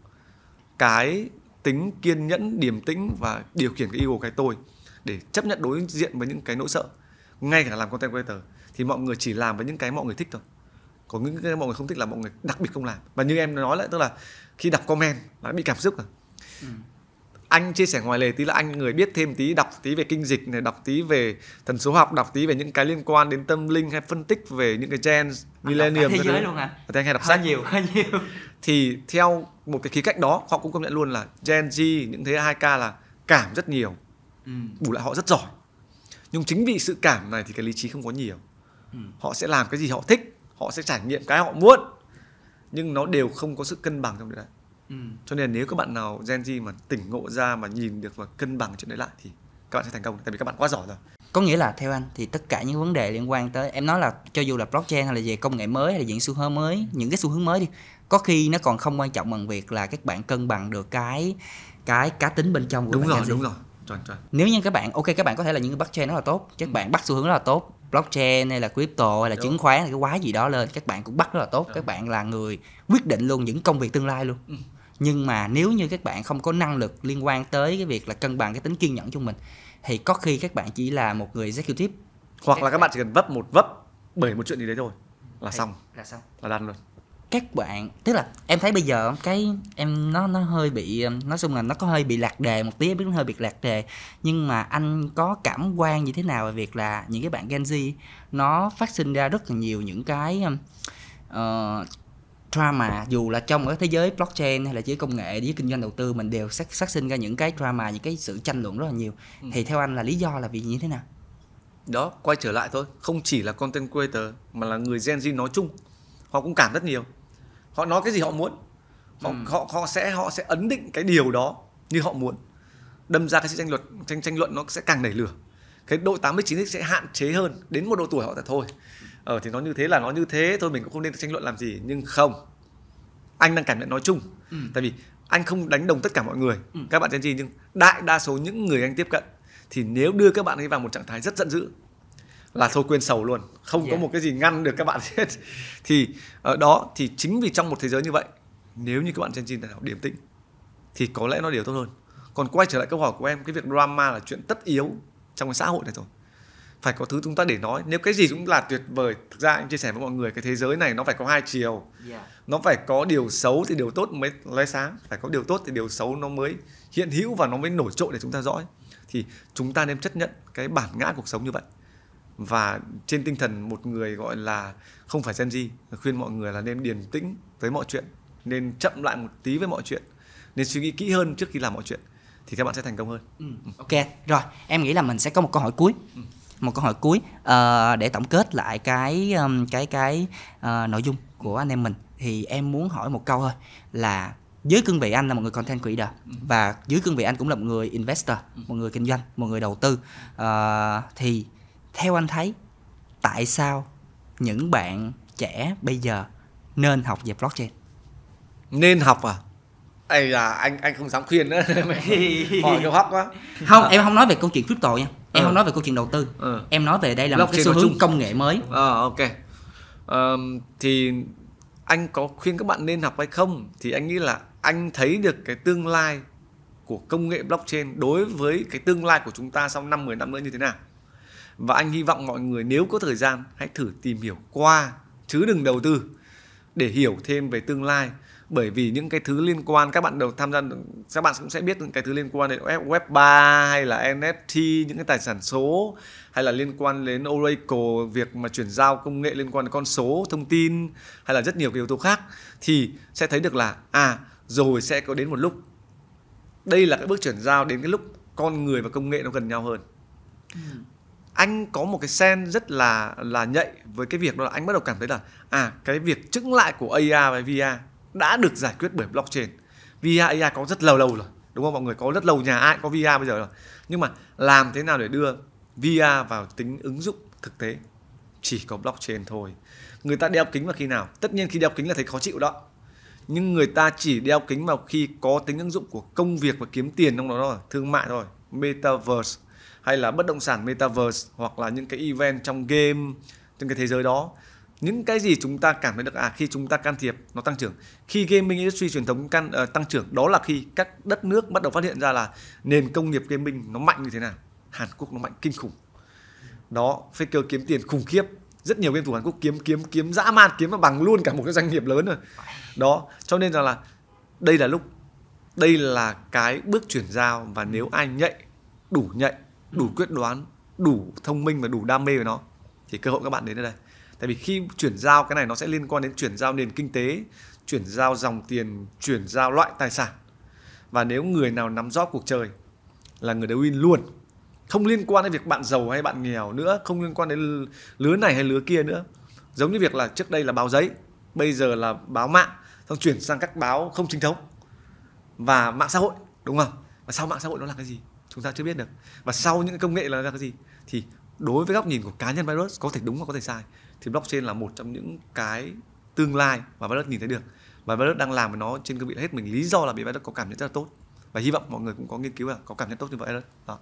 cái tính kiên nhẫn, điềm tĩnh và điều khiển cái ego cái tôi để chấp nhận đối diện với những cái nỗi sợ. Ngay cả làm content creator thì mọi người chỉ làm với những cái mọi người thích thôi. Có những cái mọi người không thích là mọi người đặc biệt không làm. Và như em nói lại, tức là khi đọc comment là bị cảm xúc rồi ừ anh chia sẻ ngoài lề tí là anh người biết thêm tí đọc tí về kinh dịch này đọc tí về thần số học đọc tí về những cái liên quan đến tâm linh hay phân tích về những cái gen millennium thế giới luôn à? Thì anh hay đọc hơi sách. nhiều hơi nhiều. Thì theo một cái khía cạnh đó họ cũng công nhận luôn là Gen Z những thế 2K là cảm rất nhiều. Ừ. bù lại họ rất giỏi. Nhưng chính vì sự cảm này thì cái lý trí không có nhiều. Ừ. họ sẽ làm cái gì họ thích họ sẽ trải nghiệm cái họ muốn nhưng nó đều không có sự cân bằng trong đấy ừ. cho nên nếu các bạn nào Gen Z mà tỉnh ngộ ra mà nhìn được và cân bằng chuyện đấy lại thì các bạn sẽ thành công tại vì các bạn quá giỏi rồi có nghĩa là theo anh thì tất cả những vấn đề liên quan tới em nói là cho dù là blockchain hay là về công nghệ mới hay là những xu hướng mới những cái xu hướng mới đi có khi nó còn không quan trọng bằng việc là các bạn cân bằng được cái cái cá tính bên trong của đúng bạn rồi đúng rồi chuẩn chuẩn nếu như các bạn ok các bạn có thể là những cái blockchain rất là tốt các ừ. bạn bắt xu hướng rất là tốt blockchain hay là crypto hay là đúng. chứng khoán hay cái quái gì đó lên các bạn cũng bắt rất là tốt đúng. các bạn là người quyết định luôn những công việc tương lai luôn ừ. Nhưng mà nếu như các bạn không có năng lực liên quan tới cái việc là cân bằng cái tính kiên nhẫn trong mình thì có khi các bạn chỉ là một người executive. Hoặc các là các bạn chỉ cần vấp một vấp bởi một chuyện gì đấy thôi là xong. là xong. Là đan luôn. Các bạn tức là em thấy bây giờ cái em nó nó hơi bị nói chung là nó có hơi bị lạc đề một tí em biết nó hơi bị lạc đề. Nhưng mà anh có cảm quan như thế nào về việc là những cái bạn Gen Z nó phát sinh ra rất là nhiều những cái uh, drama dù là trong cái thế giới blockchain hay là giới công nghệ với kinh doanh đầu tư mình đều phát, phát sinh ra những cái drama những cái sự tranh luận rất là nhiều. Ừ. thì theo anh là lý do là vì như thế nào? Đó quay trở lại thôi. Không chỉ là content creator mà là người Gen Z nói chung họ cũng cảm rất nhiều. Họ nói cái gì họ muốn. Họ ừ. họ họ sẽ họ sẽ ấn định cái điều đó như họ muốn. Đâm ra cái sự tranh luận tranh tranh luận nó sẽ càng nảy lửa. Cái độ 89 sẽ hạn chế hơn đến một độ tuổi họ là thôi ờ thì nó như thế là nó như thế. Thôi mình cũng không nên tranh luận làm gì. Nhưng không anh đang cảm nhận nói chung. Ừ. tại vì anh không đánh đồng tất cả mọi người ừ. các bạn Gen Z nhưng đại đa số những người anh tiếp cận thì nếu đưa các bạn ấy vào một trạng thái rất giận dữ là thôi quên sầu luôn. Không yeah. có một cái gì ngăn được các bạn hết. Thì ở đó thì chính vì trong một thế giới như vậy nếu như các bạn Gen Z nào điềm tĩnh thì có lẽ nó đều tốt hơn. Còn quay trở lại câu hỏi của em cái việc drama là chuyện tất yếu trong cái xã hội này rồi phải có thứ chúng ta để nói nếu cái gì cũng là tuyệt vời thực ra anh chia sẻ với mọi người cái thế giới này nó phải có hai chiều yeah. nó phải có điều xấu thì điều tốt mới lóe sáng phải có điều tốt thì điều xấu nó mới hiện hữu và nó mới nổi trội để chúng ta dõi thì chúng ta nên chấp nhận cái bản ngã cuộc sống như vậy và trên tinh thần một người gọi là không phải Gen Z khuyên mọi người là nên điềm tĩnh với mọi chuyện nên chậm lại một tí với mọi chuyện nên suy nghĩ kỹ hơn trước khi làm mọi chuyện thì các bạn sẽ thành công hơn. Ừ. Ok, rồi em nghĩ là mình sẽ có một câu hỏi cuối. Ừ. Một câu hỏi cuối uh, để tổng kết lại cái um, cái cái uh, nội dung của anh em mình. Thì em muốn hỏi một câu thôi là dưới cương vị anh là một người content creator và dưới cương vị anh cũng là một người investor, một người kinh doanh, một người đầu tư. Uh, thì theo anh thấy tại sao những bạn trẻ bây giờ nên học về blockchain? Nên học à? Ây là anh anh không dám khuyên nữa. Hỏi câu hóc quá. Không em không nói về câu chuyện crypto nha em ừ. không nói về câu chuyện đầu tư. Ừ. em nói về đây là blockchain một cái xu hướng công nghệ mới. À, ok. Um, thì anh có khuyên các bạn nên học hay không? Thì anh nghĩ là anh thấy được cái tương lai của công nghệ blockchain đối với cái tương lai của chúng ta sau 5 10 năm nữa như thế nào? Và anh hy vọng mọi người nếu có thời gian hãy thử tìm hiểu qua chứ đừng đầu tư để hiểu thêm về tương lai bởi vì những cái thứ liên quan các bạn đầu tham gia các bạn cũng sẽ biết những cái thứ liên quan đến web 3 hay là NFT những cái tài sản số hay là liên quan đến Oracle việc mà chuyển giao công nghệ liên quan đến con số thông tin hay là rất nhiều cái yếu tố khác thì sẽ thấy được là à rồi sẽ có đến một lúc đây là cái bước chuyển giao đến cái lúc con người và công nghệ nó gần nhau hơn ừ. anh có một cái sen rất là là nhạy với cái việc đó là anh bắt đầu cảm thấy là à cái việc chững lại của AR và VR đã được giải quyết bởi blockchain. VR AI có rất lâu lâu rồi, đúng không? Mọi người có rất lâu nhà ai có VR bây giờ rồi. Nhưng mà làm thế nào để đưa VR vào tính ứng dụng thực tế? Chỉ có blockchain thôi. Người ta đeo kính vào khi nào? Tất nhiên khi đeo kính là thấy khó chịu đó. Nhưng người ta chỉ đeo kính vào khi có tính ứng dụng của công việc và kiếm tiền trong đó thôi, thương mại thôi. Metaverse, hay là bất động sản metaverse, hoặc là những cái event trong game trong cái thế giới đó những cái gì chúng ta cảm thấy được à khi chúng ta can thiệp nó tăng trưởng. Khi gaming industry truyền thống can uh, tăng trưởng đó là khi các đất nước bắt đầu phát hiện ra là nền công nghiệp gaming nó mạnh như thế nào. Hàn Quốc nó mạnh kinh khủng. Đó Faker kiếm tiền khủng khiếp. Rất nhiều game thủ Hàn Quốc kiếm kiếm kiếm dã man kiếm mà bằng luôn cả một cái doanh nghiệp lớn rồi. Đó cho nên rằng là đây là lúc đây là cái bước chuyển giao và nếu ai nhạy đủ nhạy đủ quyết đoán đủ thông minh và đủ đam mê với nó thì cơ hội các bạn đến đây tại vì khi chuyển giao cái này nó sẽ liên quan đến chuyển giao nền kinh tế, chuyển giao dòng tiền, chuyển giao loại tài sản. Và nếu người nào nắm rõ cuộc chơi là người đấy win luôn, không liên quan đến việc bạn giàu hay bạn nghèo nữa, không liên quan đến lứa này hay lứa kia nữa, giống như việc là trước đây là báo giấy, bây giờ là báo mạng, xong chuyển sang các báo không chính thống và mạng xã hội, đúng không? Và sau mạng xã hội nó là cái gì? Chúng ta chưa biết được. Và sau những công nghệ là cái gì? Thì đối với góc nhìn của cá nhân virus, có thể đúng và có thể sai thì blockchain là một trong những cái tương lai mà Violet nhìn thấy được. Và Violet đang làm với nó trên cương vị hết mình. Lý do là vì Violet có cảm nhận rất là tốt. Và hy vọng mọi người cũng có nghiên cứu là có cảm nhận tốt như vậy đó vâng.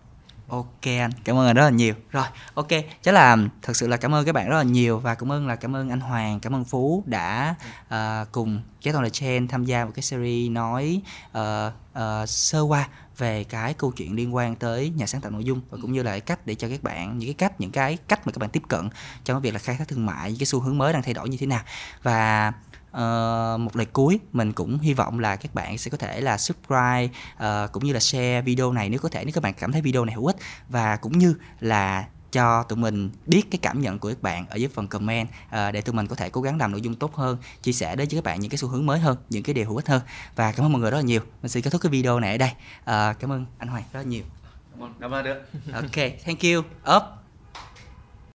Ok anh, cảm ơn anh rất là nhiều. Rồi, ok, chắc là thật sự là cảm ơn các bạn rất là nhiều và cảm ơn là cảm ơn anh Hoàng, cảm ơn Phú đã uh, cùng Get on the Chain tham gia một cái series nói uh, uh, sơ qua về cái câu chuyện liên quan tới nhà sáng tạo nội dung và cũng như là cái cách để cho các bạn những cái cách những cái cách mà các bạn tiếp cận trong cái việc là khai thác thương mại những cái xu hướng mới đang thay đổi như thế nào. Và Uh, một lời cuối mình cũng hy vọng là các bạn sẽ có thể là subscribe uh, cũng như là share video này nếu có thể nếu các bạn cảm thấy video này hữu ích. Và cũng như là cho tụi mình biết cái cảm nhận của các bạn ở dưới phần comment uh, để tụi mình có thể cố gắng làm nội dung tốt hơn chia sẻ đến với các bạn những cái xu hướng mới hơn những cái điều hữu ích hơn. Và cảm ơn mọi người rất là nhiều. Mình xin kết thúc cái video này ở đây. Uh, cảm ơn anh Hoàng rất là nhiều. Cảm ơn. Được ok thank you. Up